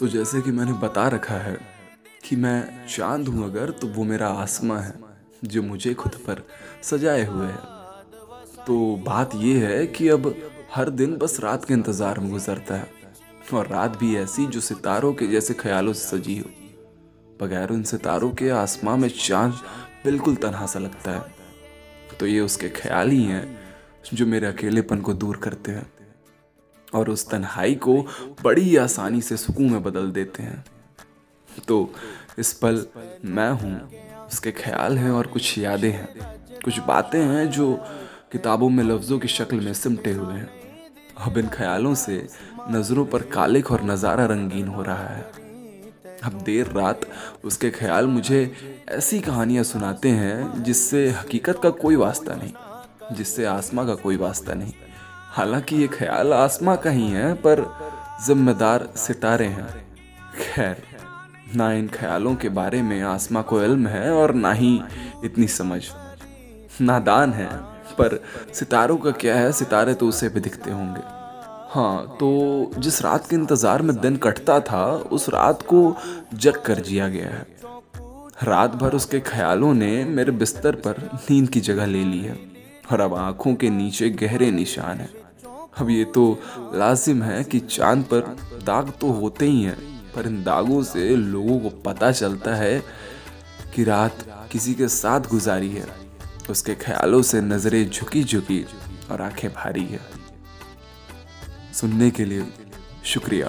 तो जैसे कि मैंने बता रखा है कि मैं चाँद हूँ अगर तो वो मेरा आसमां है, जो मुझे खुद पर सजाए हुए है। तो बात ये है कि अब हर दिन बस रात के इंतज़ार में गुजरता है, और रात भी ऐसी जो सितारों के जैसे ख्यालों से सजी हो। बगैर उन सितारों के आसमां में चाँद बिल्कुल तनहा सा लगता है। तो ये उसके ख्याल ही हैं, जो मेरे अकेलेपन को दूर करते हैं। और उस तन्हाई को बड़ी आसानी से सुकून में बदल देते हैं। तो इस पल मैं हूँ, उसके ख्याल हैं और कुछ यादें हैं। कुछ बातें हैं जो किताबों में लफ्ज़ों की शक्ल में सिमटे हुए हैं। अब इन ख्यालों से नज़रों पर कालिक और नज़ारा रंगीन हो रहा है। अब देर रात उसके ख्याल मुझे ऐसी कहानियाँ सुनाते हैं जिससे हकीकत का कोई वास्ता नहीं, जिससे आसमा का कोई वास्ता नहीं। हालाँकि ये ख्याल आसमां का ही है, पर जिम्मेदार सितारे हैं। खैर, ना इन ख्यालों के बारे में आसमां को इल्म है और ना ही इतनी समझ। नादान है, पर सितारों का क्या है? सितारे तो उसे भी दिखते होंगे। हाँ तो जिस रात के इंतज़ार में दिन कटता था, उस रात को जग कर जिया गया है। रात भर उसके ख्यालों ने मेरे बिस्तर पर नींद की जगह ले ली है। और अब आँखों के नीचे गहरे निशान है। अब ये तो लाजिम है कि चाँद पर दाग तो होते ही हैं, पर इन दागों से लोगों को पता चलता है कि रात किसी के साथ गुजारी है। उसके ख्यालों से नज़रें झुकी झुकी और आँखें भारी है। सुनने के लिए शुक्रिया।